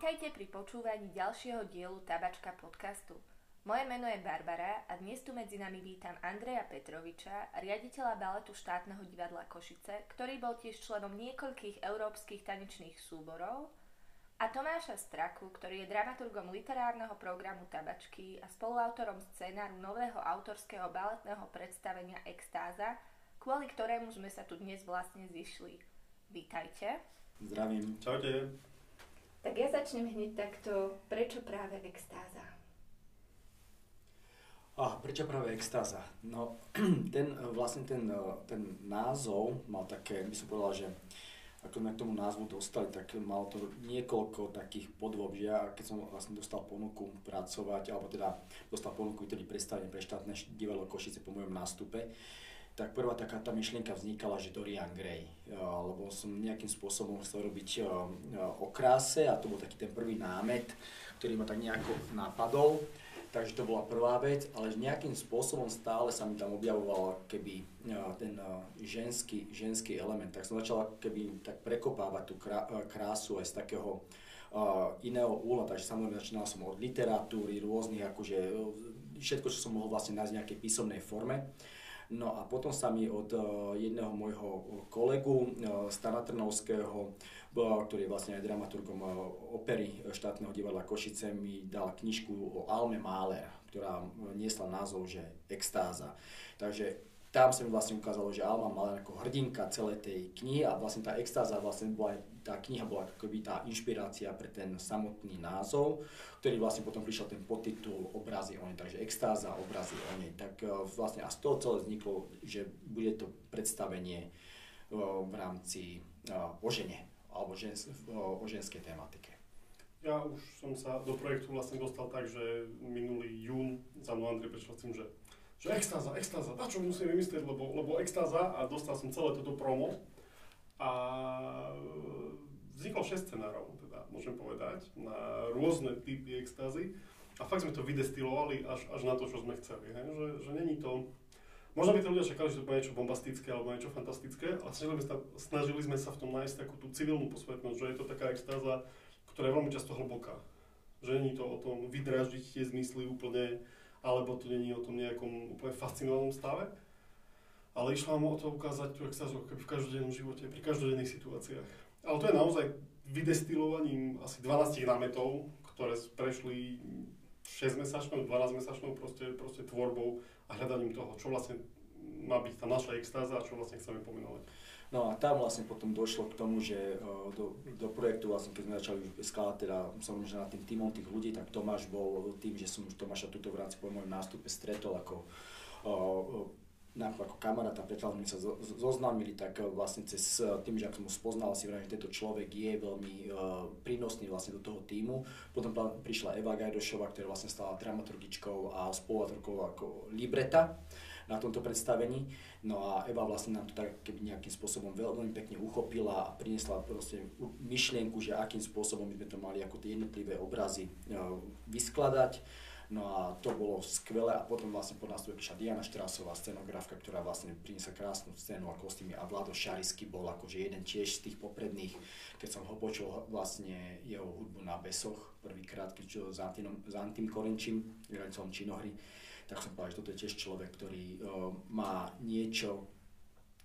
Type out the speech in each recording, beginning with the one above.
Vítajte pri počúvaní ďalšieho dielu Tabačka podcastu. Moje meno je Barbara a dnes tu medzi nami vítam Andreja Petroviča, riaditeľa baletu štátneho divadla Košice, ktorý bol tiež členom niekoľkých európskych tanečných súborov, a Tomáša Straku, ktorý je dramaturgom literárneho programu Tabačky a spoluautorom scénáru nového autorského baletného predstavenia Extáza, kvôli ktorému sme sa tu dnes vlastne zišli. Vítajte. Zdravím. Čaute. Tak ja začnem hneď takto, prečo práve extáza? A prečo práve extáza? No, ten, vlastne ten, ten názov mal také, by som povedal, že ako sme k tomu názvu dostali, tak malo to niekoľko takých podôb, že ja keď som vlastne dostal ponuku pracovať, alebo teda dostal ponuku vtedy predstavenie pre štátne divadlo Košice po mojom nástupe, tak prvá taká tá myšlienka vznikala, že Dorian Gray, lebo som nejakým spôsobom chcel robiť o kráse a to bol taký ten prvý námet, ktorý ma tak nejako napadol. Takže to bola prvá vec, ale nejakým spôsobom stále sa mi tam objavoval keby ten ženský, ženský element. Tak som začal keby tak prekopávať tú krásu aj z takého iného úhla, takže samozrejme začínal som od literatúry, rôznych, akože všetko, čo som mohol vlastne nájsť v nejakej písomnej forme. No a potom sa mi od eh, jedného môjho kolegu eh, Stana Trnovského, ktorý je vlastne aj dramaturgom eh, opery štátneho divadla Košice, mi dal knižku o Alme Mahler, ktorá niesla názov, že Extáza. Takže tam sa mi vlastne ukázalo, že Alma mala ako hrdinka celej tej knihy a vlastne tá extáza, vlastne bola, tá kniha bola akoby tá inšpirácia pre ten samotný názov, ktorý vlastne potom prišiel ten podtitul Obrazy o nej, takže extáza, obrazy o nej. Tak e, vlastne a z toho celé vzniklo, že bude to predstavenie e, v rámci e, o žene alebo žens, o ženskej tematike. Ja už som sa do projektu vlastne dostal tak, že minulý jún za mnou Andrej prišiel s tým, že že extáza, extáza, na čo musím vymyslieť, lebo, lebo extáza a dostal som celé toto promo a vzniklo 6 scenárov, teda môžem povedať, na rôzne typy extázy a fakt sme to vydestilovali až, až na to, čo sme chceli, he? Že, že není to, možno by to ľudia čakali, že to bude niečo bombastické alebo niečo fantastické, ale snažili sme, sa, snažili sme sa v tom nájsť takú tú civilnú posvetnosť, že je to taká extáza, ktorá je veľmi často hlboká. Že není to o tom vydrážiť tie zmysly úplne alebo to není o tom nejakom úplne fascinovanom stave. Ale išlo vám o to ukázať tú extázu v každodennom živote, pri každodenných situáciách. Ale to je naozaj vydestilovaním asi 12 námetov, ktoré prešli 6-mesačnou, 12-mesačnou proste, proste tvorbou a hľadaním toho, čo vlastne má byť tá naša extáza čo vlastne chceme pomenovať. No a tam vlastne potom došlo k tomu, že e, do, do projektu, vlastne keď sme začali skladať teda samozrejme, že na tým týmom tých ľudí, tak Tomáš bol tým, že som Tomáša tuto v rámci po môjom nástupe stretol ako uh, ako kamaráta, priateľ sme sa zoznámili, tak vlastne cez tým, že ak som ho spoznal, si vrajím, že tento človek je veľmi uh, prínosný vlastne do toho týmu. Potom prišla Eva Gajdošová, ktorá vlastne stala dramaturgičkou a spoluautorkou ako libreta na tomto predstavení. No a Eva vlastne nám to tak keby nejakým spôsobom veľmi pekne uchopila a priniesla proste myšlienku, že akým spôsobom by sme to mali ako tie jednotlivé obrazy e, vyskladať. No a to bolo skvelé a potom vlastne po nás tu prišla Diana Štrásová, scenografka, ktorá vlastne priniesla krásnu scénu a kostýmy a Vlado Šarisky bol akože jeden tiež z tých popredných, keď som ho počul vlastne jeho hudbu na besoch prvýkrát, keď s Antim Korenčím, hrancom činohry, tak som povedal, že toto je tiež človek, ktorý uh, má niečo,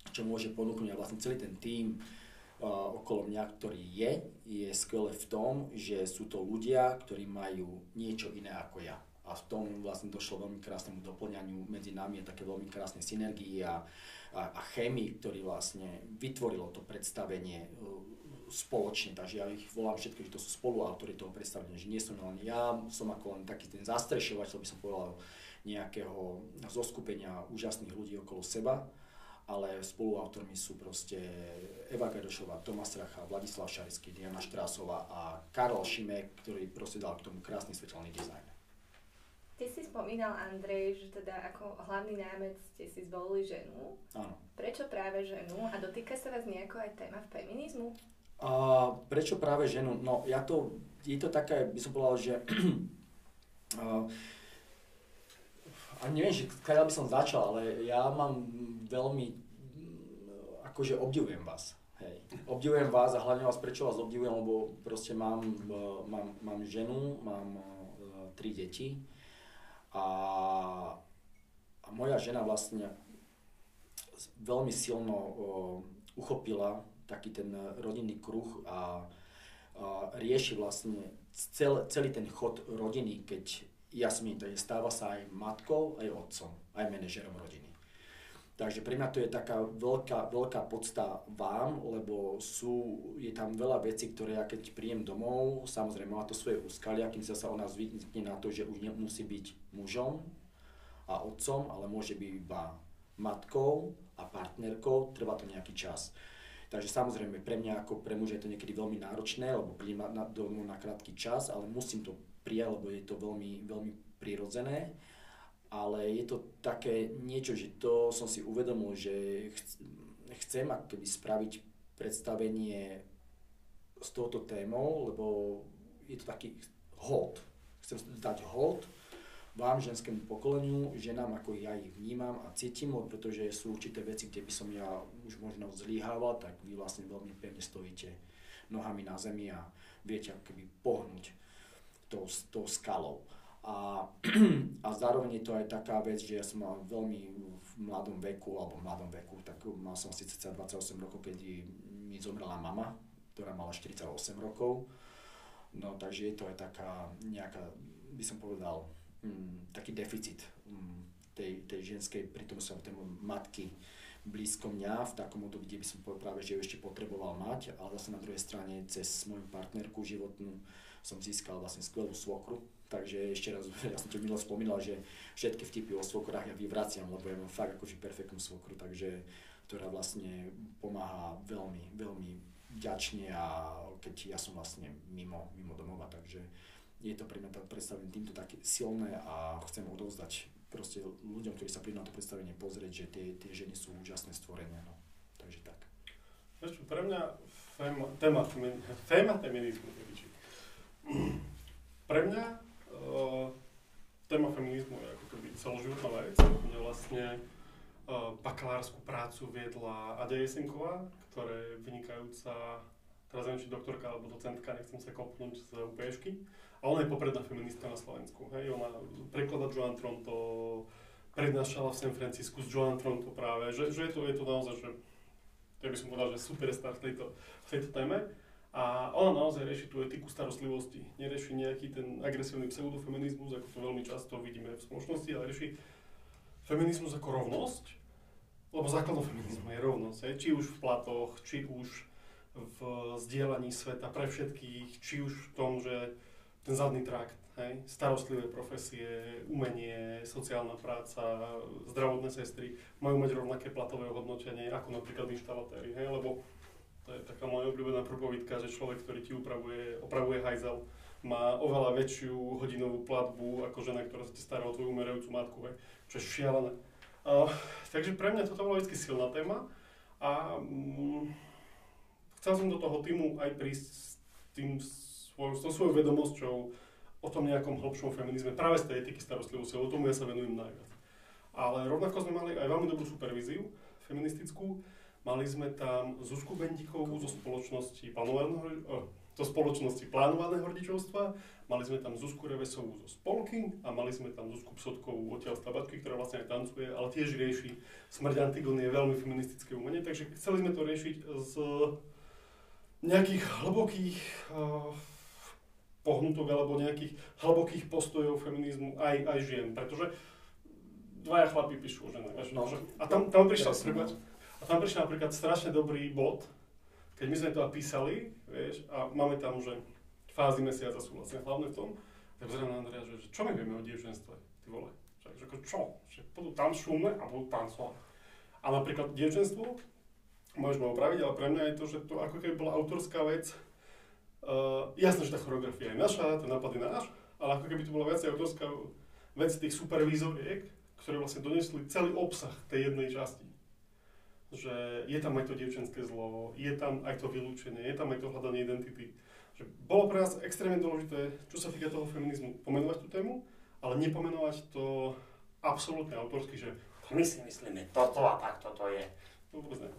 čo môže ponúknuť a vlastne celý ten tím uh, okolo mňa, ktorý je, je skvelé v tom, že sú to ľudia, ktorí majú niečo iné ako ja. A v tom vlastne došlo veľmi krásnemu doplňaniu medzi nami a také veľmi krásne synergii a, a, a chémii, ktorý vlastne vytvorilo to predstavenie uh, spoločne, takže ja ich volám všetkých, že to sú spoluautori toho predstavenia, že nie som len ja, som ako len taký ten zastrešovateľ, by som povedal, nejakého zoskupenia úžasných ľudí okolo seba, ale spoluautormi sú proste Eva Gadošová, Tomas Racha, Vladislav Šarický, Diana Štrásová a Karol Šimek, ktorý proste dal k tomu krásny svetelný dizajn. Ty si spomínal, Andrej, že teda ako hlavný námec ste si zvolili ženu. Áno. Prečo práve ženu? A dotýka sa vás nejako aj téma feminizmu? A prečo práve ženu? No ja to, je to také, by som povedal, že uh, a neviem, že keď by som začal, ale ja mám veľmi, akože obdivujem vás, hej. obdivujem vás a hlavne vás prečo vás obdivujem, lebo proste mám, uh, mám, mám ženu, mám uh, tri deti a, a moja žena vlastne veľmi silno uh, uchopila taký ten rodinný kruh a, a rieši vlastne cel, celý ten chod rodiny, keď ja som takže stáva sa aj matkou, aj otcom, aj manažerom rodiny. Takže pre mňa to je taká veľká, veľká podsta vám, lebo sú, je tam veľa vecí, ktoré ja keď príjem domov, samozrejme má to svoje úskalia, kým sa ona zvykne na to, že už nemusí byť mužom a otcom, ale môže byť iba matkou a partnerkou, trvá to nejaký čas. Takže samozrejme pre mňa ako pre muža je to niekedy veľmi náročné, lebo príjem na, domov na krátky čas, ale musím to prijať, lebo je to veľmi, veľmi prirodzené ale je to také niečo, že to som si uvedomil, že chcem akoby spraviť predstavenie s touto témou, lebo je to taký hold. Chcem dať hold vám, ženskému pokoleniu, ženám, ako ja ich vnímam a cítim, pretože sú určité veci, kde by som ja už možno zlyhával, tak vy vlastne veľmi pevne stojíte nohami na zemi a viete akoby pohnúť tou, tou skalou. A, a zároveň je to aj taká vec, že ja som mal veľmi v mladom veku, alebo v mladom veku, tak mal som asi 28 rokov, keď mi zomrela mama, ktorá mala 48 rokov. No takže je to aj taká nejaká, by som povedal, m, taký deficit m, tej, tej ženskej, pritom som tej matky blízko mňa v takom období, kde by som práve, že ju ešte potreboval mať, ale zase na druhej strane cez moju partnerku životnú som získal vlastne skvelú svokru, Takže ešte raz, ja som to minule spomínal, že všetky vtipy o svokrách ja vyvraciam, lebo ja mám fakt akože perfektnú svokru, takže ktorá vlastne pomáha veľmi, veľmi ďačne a keď ja som vlastne mimo, mimo domova, takže je to pre mňa to predstavenie týmto také silné a chcem odovzdať proste ľuďom, ktorí sa prídu na to predstavenie pozrieť, že tie, tie ženy sú úžasné stvorenia, no. Takže tak. pre mňa téma, téma feminizmu, pre mňa uh, téma feminizmu je ako keby celoživotná vec. Mne vlastne uh, bakalárskú prácu viedla Adia Jesenková, ktorá je vynikajúca, teraz neviem, či doktorka alebo docentka, nechcem sa kopnúť z UPŠky. A ona je popredná feministka na Slovensku. Hej? Ona preklada Joan Tronto, prednášala v San Francisku s Joan Tronto práve, že, že je, to, je to naozaj, že ja by som povedal, že superstar v tejto, v tejto téme. A ona naozaj rieši tú etiku starostlivosti. Nerieši nejaký ten agresívny pseudofeminizmus, ako to veľmi často vidíme v spoločnosti, ale rieši feminizmus ako rovnosť, lebo základom feminizmu je rovnosť. Či už v platoch, či už v zdieľaní sveta pre všetkých, či už v tom, že ten zadný trakt, hej? starostlivé profesie, umenie, sociálna práca, zdravotné sestry majú mať rovnaké platové hodnotenie ako napríklad inštalatéry, hej? lebo to je taká moja obľúbená propovidka, že človek, ktorý ti upravuje, opravuje hajzel, má oveľa väčšiu hodinovú platbu ako žena, ktorá sa ti stará o tvoju umerajúcu matku, hej, čo je šialené. Uh, takže pre mňa toto bola vždy silná téma a um, chcel som do toho týmu aj prísť s tým svoj, s svojou vedomosťou o tom nejakom hlbšom feminizme, práve z tej etiky starostlivosti, o tomu ja sa venujem najviac. Ale rovnako sme mali aj veľmi dobrú supervíziu feministickú, Mali sme tam Zuzku Bendikovú zo spoločnosti plánovaného, oh, zo spoločnosti plánovaného rodičovstva, mali sme tam Zuzku Revesovú zo Spolky a mali sme tam Zuzku Psotkovú odtiaľ z Tabatky, ktorá vlastne aj tancuje, ale tiež rieši Smrť Antigony je veľmi feministické umenie, takže chceli sme to riešiť z nejakých hlbokých uh, pohnutok alebo nejakých hlbokých postojov feminizmu aj, aj žien, pretože dvaja chlapí píšu o ženách. No, a tam, tam prišla, a tam prišiel napríklad strašne dobrý bod, keď my sme to písali, vieš, a máme tam, že fázy mesiaca sú vlastne hlavné v tom, tak pozerám na Andrea, že, že čo my vieme o dievčenstve, ty vole. Že, že ako čo? Že budú tam šumné a budú tancovať. A napríklad dievčenstvo, môžeš ma opraviť, ale pre mňa je to, že to ako keby bola autorská vec, uh, jasné, že tá choreografia je naša, ten nápad je náš, ale ako keby to bola viacej autorská vec tých supervízoriek, ktoré vlastne donesli celý obsah tej jednej časti že je tam aj to dievčenské zlo, je tam aj to vylúčenie, je tam aj to hľadanie identity. Že bolo pre nás extrémne dôležité, čo sa týka toho feminizmu, pomenovať tú tému, ale nepomenovať to absolútne autorsky, že my si myslíme toto a tak toto je. No vôbec ne.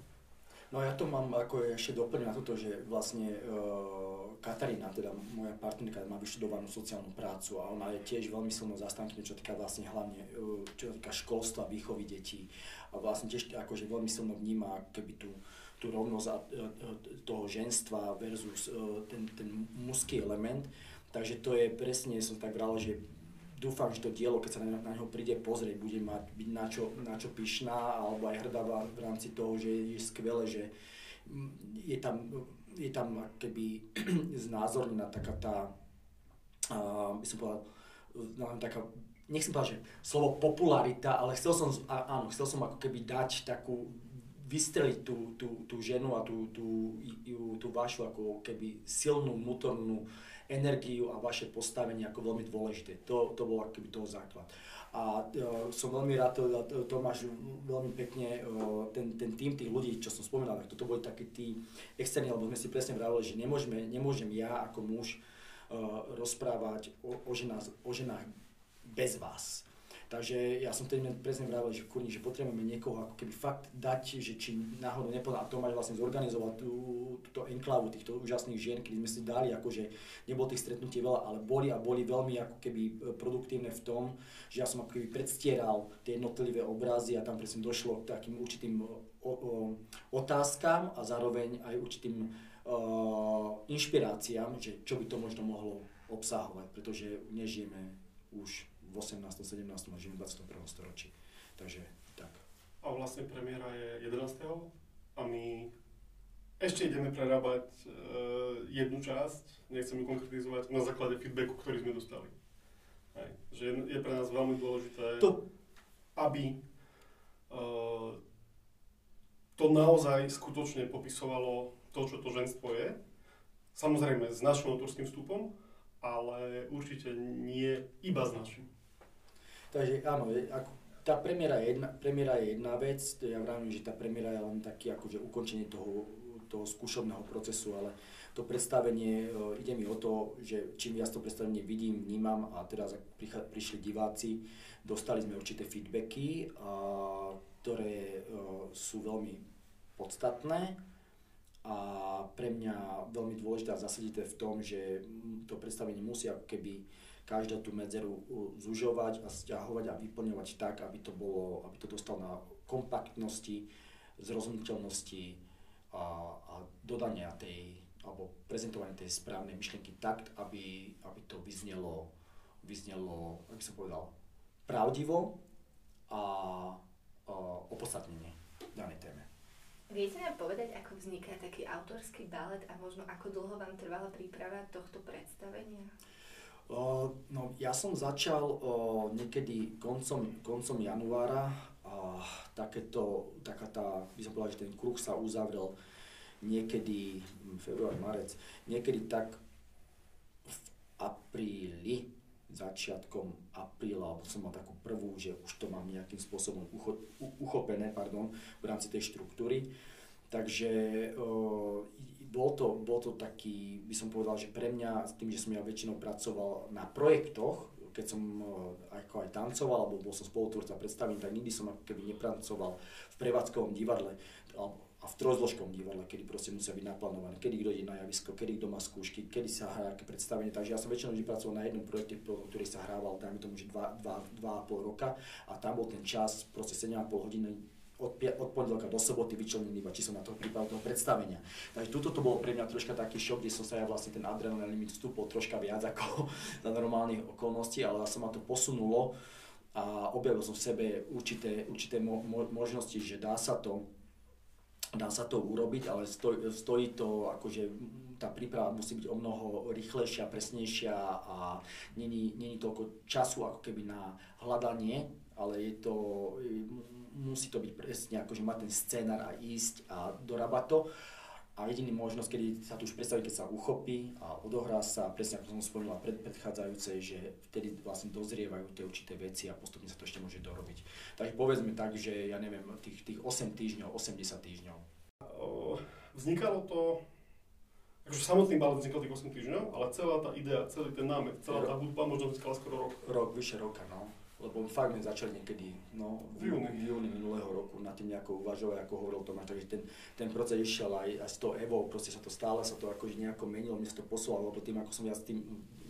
No ja to mám ako ešte doplňujem na toto, že vlastne uh, Katarína, teda moja partnerka, má vyštudovanú sociálnu prácu a ona je tiež veľmi silnou zastankyňou, čo týka vlastne hlavne, uh, čo týka školstva, výchovy detí a vlastne tiež akože veľmi silno vníma keby tú, tú rovnosť uh, toho ženstva versus ten, ten mužský element. Takže to je presne, som tak vral, že dúfam, že to dielo, keď sa na, na neho príde pozrieť, bude mať byť na čo, na čo pyšná, alebo aj hrdá v rámci toho, že je skvelé, že je tam, je tam keby znázornená taká tá, uh, by som povedal, no, taká, nechcem povedať, že slovo popularita, ale chcel som, áno, chcel som ako keby dať takú, vystreliť tú, tú, tú ženu a tú, tú, tú, tú vašu ako keby silnú vnútornú energiu a vaše postavenie ako veľmi dôležité. To, to bol akoby toho základ. A uh, som veľmi rád, to, Tomáš veľmi pekne, uh, ten, ten tým tých ľudí, čo som spomínal, tak toto boli takí tí externí, lebo sme si presne vravili, že nemôžeme, nemôžem ja ako muž uh, rozprávať o, o, ženách, o ženách bez vás Takže ja som tedy presne vravil, že kurni, že potrebujeme niekoho ako keby fakt dať, že či náhodou nepozná. A Tomáš vlastne zorganizoval tú, túto enklávu týchto úžasných žien, kedy sme si dali, akože nebolo tých stretnutí veľa, ale boli a boli veľmi ako keby e, produktívne v tom, že ja som ako keby predstieral tie jednotlivé obrazy a tam presne došlo k takým určitým o, o, otázkam a zároveň aj určitým uh, inšpiráciám, že čo by to možno mohlo obsahovať, pretože nežijeme už v 18., 17. a žijeme v 21. storočí. Takže tak. A vlastne premiéra je 11. a my ešte ideme prerábať uh, jednu časť, nechcem ju konkretizovať, na základe feedbacku, ktorý sme dostali. Hej. Že je, pre nás veľmi dôležité, to... aby uh, to naozaj skutočne popisovalo to, čo to ženstvo je. Samozrejme s našim autorským vstupom, ale určite nie iba s našim. Takže áno, ako, tá premiéra je, jedna, premiéra je jedna vec, ja vravím, že tá premiéra je len taký akože ukončenie toho, toho skúšobného procesu, ale to predstavenie, e, ide mi o to, že čím viac to predstavenie vidím, vnímam a teraz prišli diváci, dostali sme určité feedbacky, a, ktoré a, e, sú veľmi podstatné a pre mňa veľmi dôležité a v tom, že to predstavenie musí ako keby každú tú medzeru zužovať a stiahovať a vyplňovať tak, aby to, bolo, aby to dostal na kompaktnosti, zrozumiteľnosti a, a dodania tej, alebo prezentovania tej správnej myšlienky tak, aby, aby to vyznelo, vyznelo, aby som povedal, pravdivo a, a opodstatnenie danej téme. Viete nám povedať, ako vzniká taký autorský balet a možno ako dlho vám trvala príprava tohto predstavenia? No, ja som začal uh, niekedy koncom, koncom januára a takéto, taká tá, by som povedal, že ten kruh sa uzavrel niekedy hm, február, marec, niekedy tak v apríli, začiatkom apríla, alebo som mal takú prvú, že už to mám nejakým spôsobom ucho, uchopené pardon, v rámci tej štruktúry. Takže uh, bol to, bol to taký, by som povedal, že pre mňa, s tým, že som ja väčšinou pracoval na projektoch, keď som uh, ako aj tancoval, alebo bol som spolutvorca predstavím, tak nikdy som keby nepracoval v prevádzkovom divadle a v trojzložkom divadle, kedy proste musia byť naplánované, kedy kto ide na javisko, kedy kto má skúšky, kedy sa hrá aké predstavenie. Takže ja som väčšinou vždy pracoval na jednom projekte, ktorý sa hrával, dajme tomu, že 2,5 roka a tam bol ten čas, proste 7,5 hodiny od, od pondelka do soboty vyčlenený iba čisto na toho prípadu toho predstavenia. Takže tuto to bolo pre mňa troška taký šok, kde som sa ja vlastne ten adrenalin limit vstúpol troška viac ako za normálnych okolností, ale sa ma to posunulo a objavil som v sebe určité, určité mo, mo, možnosti, že dá sa to dá sa to urobiť, ale stojí, stojí to, akože tá príprava musí byť o mnoho rýchlejšia, presnejšia a není, není toľko času ako keby na hľadanie, ale je to, musí to byť presne akože mať ten scénar a ísť a dorábať to. A jediný možnosť, kedy sa tu už predstaví, keď sa uchopí a odohrá sa, presne ako som spomínal pred predchádzajúcej, že vtedy vlastne dozrievajú tie určité veci a postupne sa to ešte môže dorobiť. Takže povedzme tak, že ja neviem, tých, tých 8 týždňov, 80 týždňov. Vznikalo to, akože samotný balet vznikol tých 8 týždňov, ale celá tá idea, celý ten námet, celá tá hudba možno vznikala skoro rok. Rok, vyše roka, no. Lebo fakt sme začali niekedy no, v, júni. v júni minulého roku na tým nejako uvažovať, ako hovoril Tomáš, takže ten, ten proces išiel aj, aj s tou Evo, proste sa to stále sa to akože nejako menilo, mne sa to posúvalo, lebo tým, ako som ja s tým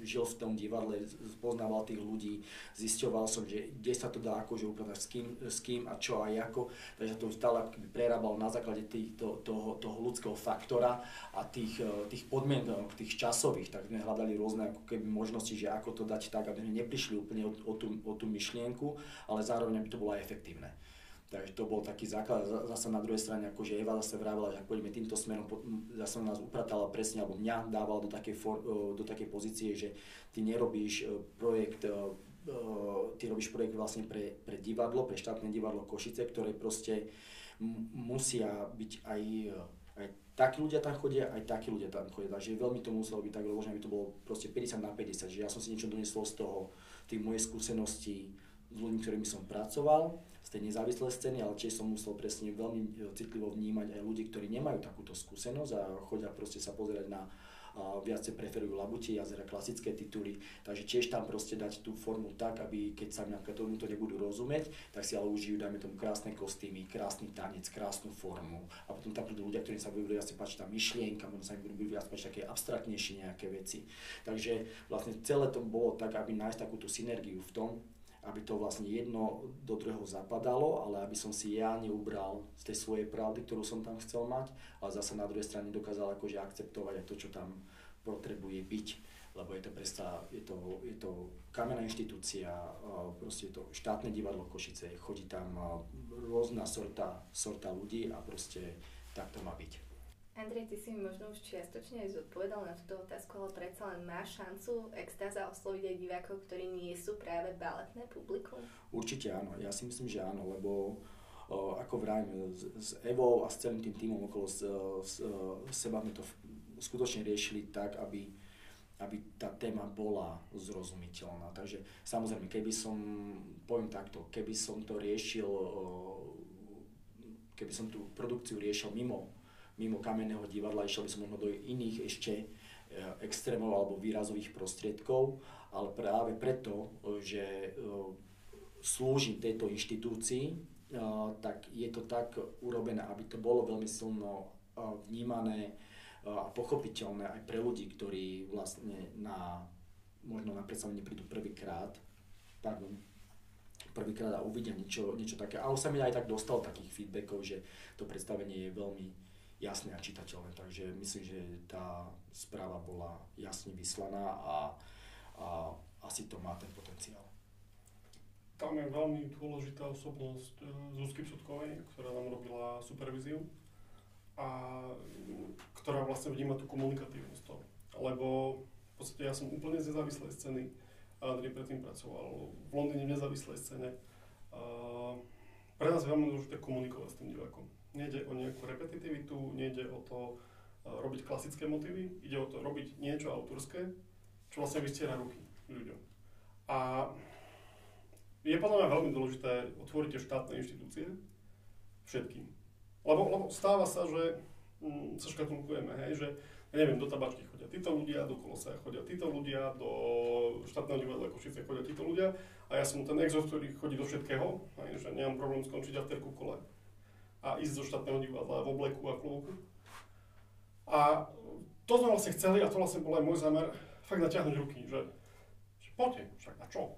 žil v tom divadle, poznával tých ľudí, zisťoval som, že kde sa to dá akože upratať, s kým, s kým a čo a ako, takže to stále prerábal na základe tých, to, toho, toho ľudského faktora a tých, e, tých podmienok, tých časových, tak sme hľadali rôzne ako keby možnosti, že ako to dať tak, aby sme neprišli úplne o, o, tú, o tú myšlienku, ale zároveň aby to bolo aj efektívne. Takže to bol taký základ. Zase na druhej strane, akože Eva zase vravila, že ak pôjdeme týmto smerom, zase nás upratala presne, alebo mňa dávala do takej, for, do takej pozície, že ty nerobíš e, projekt e, e, ty robíš projekt vlastne pre, pre divadlo, pre štátne divadlo Košice, ktoré proste musia byť aj, aj takí ľudia tam chodia, aj takí ľudia tam chodia. Takže veľmi to muselo byť tak rozložené, aby to bolo proste 50 na 50, že ja som si niečo donesol z toho, tých mojej skúseností s ľuďmi, ktorými som pracoval z tej nezávislej scény, ale tiež som musel presne veľmi e, citlivo vnímať aj ľudí, ktorí nemajú takúto skúsenosť a chodia proste sa pozerať na viacej preferujú Labuti jazera, klasické tituly, takže tiež tam proste dať tú formu tak, aby keď sa napríklad tomu to nebudú rozumieť, tak si ale užijú, dajme tomu krásne kostýmy, krásny tanec, krásnu formu a potom tam prídu ľudia, ktorým sa budú viac páčiť tá myšlienka, možno sa im budú viac páčiť také abstraktnejšie nejaké veci. Takže vlastne celé to bolo tak, aby nájsť takúto synergiu v tom, aby to vlastne jedno do druhého zapadalo, ale aby som si ja neubral z tej svojej pravdy, ktorú som tam chcel mať, ale zase na druhej strane dokázal akože akceptovať to, čo tam potrebuje byť, lebo je to presta, je to, je to kamenná inštitúcia, proste je to štátne divadlo Košice, chodí tam rôzna sorta, sorta ľudí a proste tak to má byť. Andrej, ty si možno už čiastočne aj zodpovedal na túto otázku, ale predsa len máš šancu extáza osloviť aj divákov, ktorí nie sú práve baletné publikum? Určite áno, ja si myslím, že áno, lebo ako vrajme, s, s Evou a s celým tým týmom okolo s, s seba sme to skutočne riešili tak, aby, aby tá téma bola zrozumiteľná. Takže samozrejme, keby som, poviem takto, keby som to riešil, keby som tú produkciu riešil mimo mimo kamenného divadla, išiel by som možno do iných ešte e, extrémov alebo výrazových prostriedkov, ale práve preto, že e, slúžim tejto inštitúcii, e, tak je to tak urobené, aby to bolo veľmi silno vnímané a pochopiteľné aj pre ľudí, ktorí vlastne na, možno na predstavenie prídu prvýkrát, pardon, prvýkrát a uvidia niečo, niečo také. Ale sa mi aj tak dostal takých feedbackov, že to predstavenie je veľmi jasné a čitateľné. Takže myslím, že tá správa bola jasne vyslaná a, a asi to má ten potenciál. Tam je veľmi dôležitá osobnosť e, Zuzky Psutkovej, ktorá nám robila supervíziu a ktorá vlastne vníma tú komunikatívnosť toho. Lebo v podstate ja som úplne z nezávislej scény Andrej predtým pracoval v Londýne v nezávislej scéne. Pre nás je veľmi dôležité komunikovať s tým divákom Nejde o nejakú repetitivitu, nejde o to uh, robiť klasické motívy, ide o to robiť niečo autorské, čo vlastne vystiera ruky ľuďom. A je podľa mňa veľmi dôležité otvoriť tie štátne inštitúcie všetkým. Lebo, lebo stáva sa, že mm, sa škatulkujeme, hej, že ja neviem, do tabačky chodia títo ľudia, do kolosa chodia títo ľudia, do štátneho divadla Košice chodia títo ľudia a ja som ten exot, ktorý chodí do všetkého, hej, že nemám problém skončiť afterku v kole a ísť do štátneho divadla v obleku a klobúku. A to sme vlastne chceli a to vlastne bol aj môj zámer fakt natiahnuť ruky, že, že poďte, však a čo?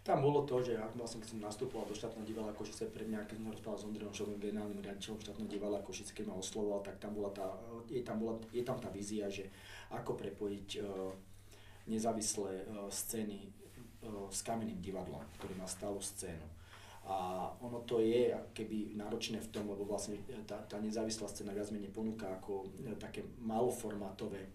Tam bolo to, že ak vlastne keď som nastupoval do štátneho divadla Košice pred nejakým som rozprával s Ondrejom Šodom, generálnym riaditeľom štátneho divadla Košice, keď ma oslovoval, tak tam bola tá, je, tam bola, je tam tá vízia, že ako prepojiť uh, nezávislé uh, scény uh, s kamenným divadlom, ktorý má stálu scénu. A ono to je keby náročné v tom, lebo vlastne tá, tá nezávislá scéna viac menej ponúka ako e, také maloformátové e,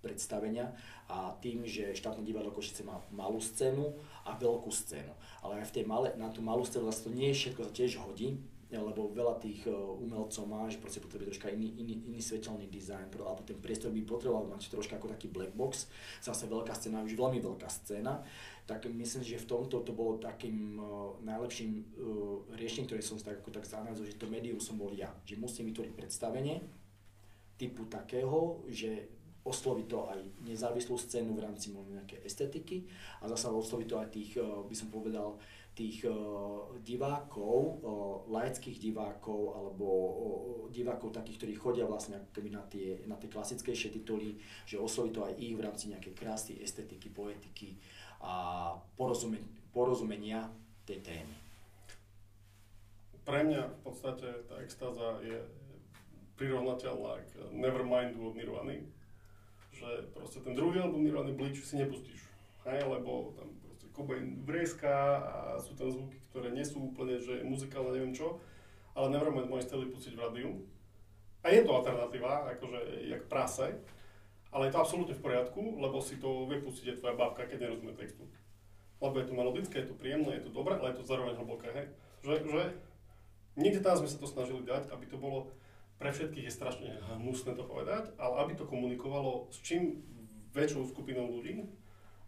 predstavenia a tým, že štátne divadlo Košice má malú scénu a veľkú scénu. Ale aj v tej male, na tú malú scénu zase to nie všetko sa tiež hodí, lebo veľa tých e, umelcov má, že proste potrebuje troška iný, iný, iný svetelný dizajn, alebo ten priestor by potreboval mať troška ako taký black box, zase veľká scéna, už veľmi veľká scéna, tak myslím, že v tomto to bolo takým uh, najlepším uh, riešením, ktoré som tak, ako tak zanalizoval, že to médium som bol ja. Že musím vytvoriť predstavenie typu takého, že osloviť to aj nezávislú scénu v rámci možno nejaké estetiky a zase osloviť to aj tých, e, by som povedal, tých uh, divákov, uh, laických divákov alebo uh, divákov takých, ktorí chodia vlastne keby na tie, na tie klasickejšie tituly, že osloví to aj ich v rámci nejakej krásy, estetiky, poetiky a porozumenia, porozumenia tej témy. Pre mňa v podstate tá extáza je prirovnateľná k Nevermindu od Nirvany, že proste ten druhý album Nirvany Bleach si nepustíš, hej, lebo tam Cobain vrieska a sú tam zvuky, ktoré nie sú úplne, že muzikálne, neviem čo, ale Nevermind môžeš celý pustiť v rádiu. A je to alternatíva, akože jak prase, ale je to absolútne v poriadku, lebo si to vie pustiť aj tvoja babka, keď nerozumie textu. Lebo je to melodické, je to príjemné, je to dobré, ale je to zároveň hlboké, hej. Že, že niekde tam sme sa to snažili dať, aby to bolo pre všetkých je strašne hnusné to povedať, ale aby to komunikovalo s čím väčšou skupinou ľudí,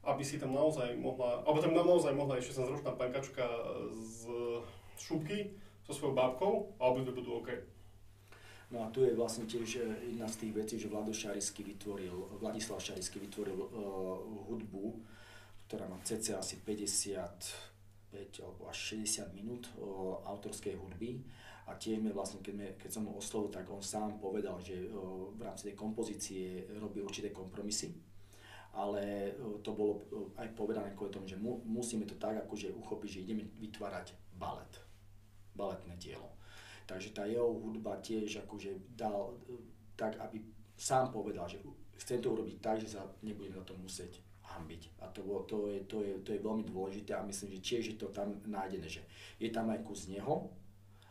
aby si tam naozaj mohla, alebo tam naozaj mohla ešte sa zročná pankačka z šupky so svojou bábkou a obidve budú OK. No a tu je vlastne tiež e, jedna z tých vecí, že Vlado Šarisky vytvoril, Vladislav Šarisky vytvoril uh, hudbu, ktorá má cca asi 55 alebo až 60 minút uh, autorskej hudby a tiež mi vlastne, keď, me, keď som ho oslovil, tak on sám povedal, že uh, v rámci tej kompozície robí určité kompromisy ale e, to bolo e, aj povedané kvôli tomu, že mu, musíme to tak akože uchopiť, že ideme vytvárať balet, baletné dielo. Takže tá jeho hudba tiež akože dal e, tak, aby sám povedal, že chcem to urobiť tak, že sa nebudem na to musieť hambiť. A to, to, je, to, je, to je veľmi dôležité a myslím, že tiež je to tam nájdené, že je tam aj kus neho,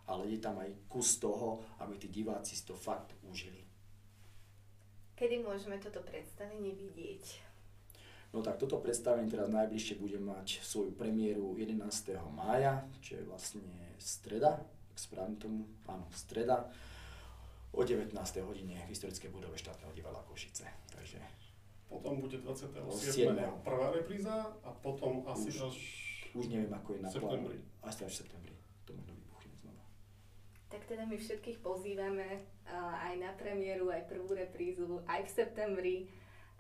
ale je tam aj kus toho, aby tí diváci si to fakt užili. Kedy môžeme toto predstavenie vidieť? No tak toto predstavenie teraz najbližšie bude mať svoju premiéru 11. mája, čo je vlastne streda, ak správne tomu, áno, streda, o 19. hodine v historickej budove štátneho divadla Košice. Takže potom bude 27. 7. prvá repríza a potom asi už, až... Už neviem, ako je na septembri. Asi až v septembri. To možno vybuchne znova. Tak teda my všetkých pozývame uh, aj na premiéru, aj prvú reprízu, aj v septembri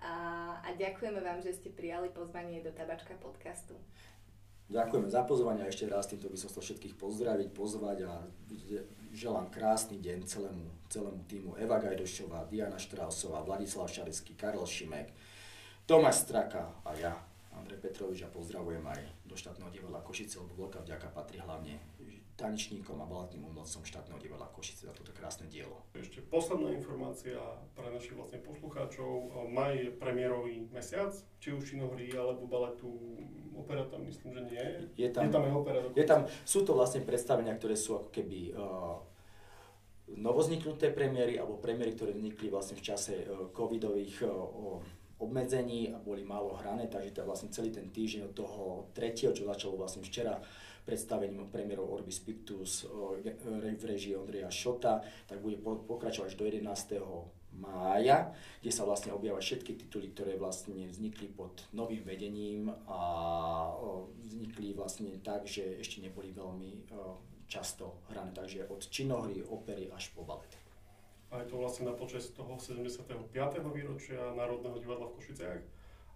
a, a ďakujeme vám, že ste prijali pozvanie do Tabačka podcastu. Ďakujeme za pozvanie a ešte raz týmto by som chcel všetkých pozdraviť, pozvať a želám krásny deň celému, celému týmu Eva Gajdošová, Diana Štrausová, Vladislav Šarisky, Karol Šimek, Tomáš Straka a ja, Andrej Petrovič a pozdravujem aj do štátneho divadla Košice, lebo veľká vďaka patrí hlavne tanečníkom a baletným umelcom štátneho divadla Košice za toto krásne dielo. Ešte posledná informácia pre našich vlastne poslucháčov. Maj je premiérový mesiac, či už činohry alebo baletu, opera tam myslím, že nie. Je tam, je tam aj opera Je tam, sú to vlastne predstavenia, ktoré sú ako keby uh, novozniknuté premiéry alebo premiéry, ktoré vznikli vlastne v čase uh, covidových uh, obmedzení a boli málo hrané, takže to vlastne celý ten týždeň od toho tretieho, čo začalo vlastne včera, predstavením premiérov Orbis Pictus v režii Ondreja Šota, tak bude pokračovať až do 11 mája, kde sa vlastne objavia všetky tituly, ktoré vlastne vznikli pod novým vedením a vznikli vlastne tak, že ešte neboli veľmi často hrané, takže od činohry, opery až po balet. A je to vlastne na počas toho 75. výročia Národného divadla v Košiciach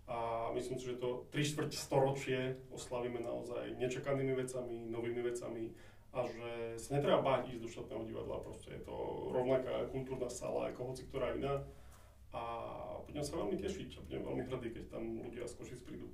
a myslím si, že to 3 štvrť storočie oslavíme naozaj nečakanými vecami, novými vecami a že sa netreba báť ísť do štátneho divadla, proste je to rovnaká kultúrna sala ako hoci ktorá iná a budem sa veľmi tešiť a budem veľmi hrdý, keď tam ľudia z Košic prídu.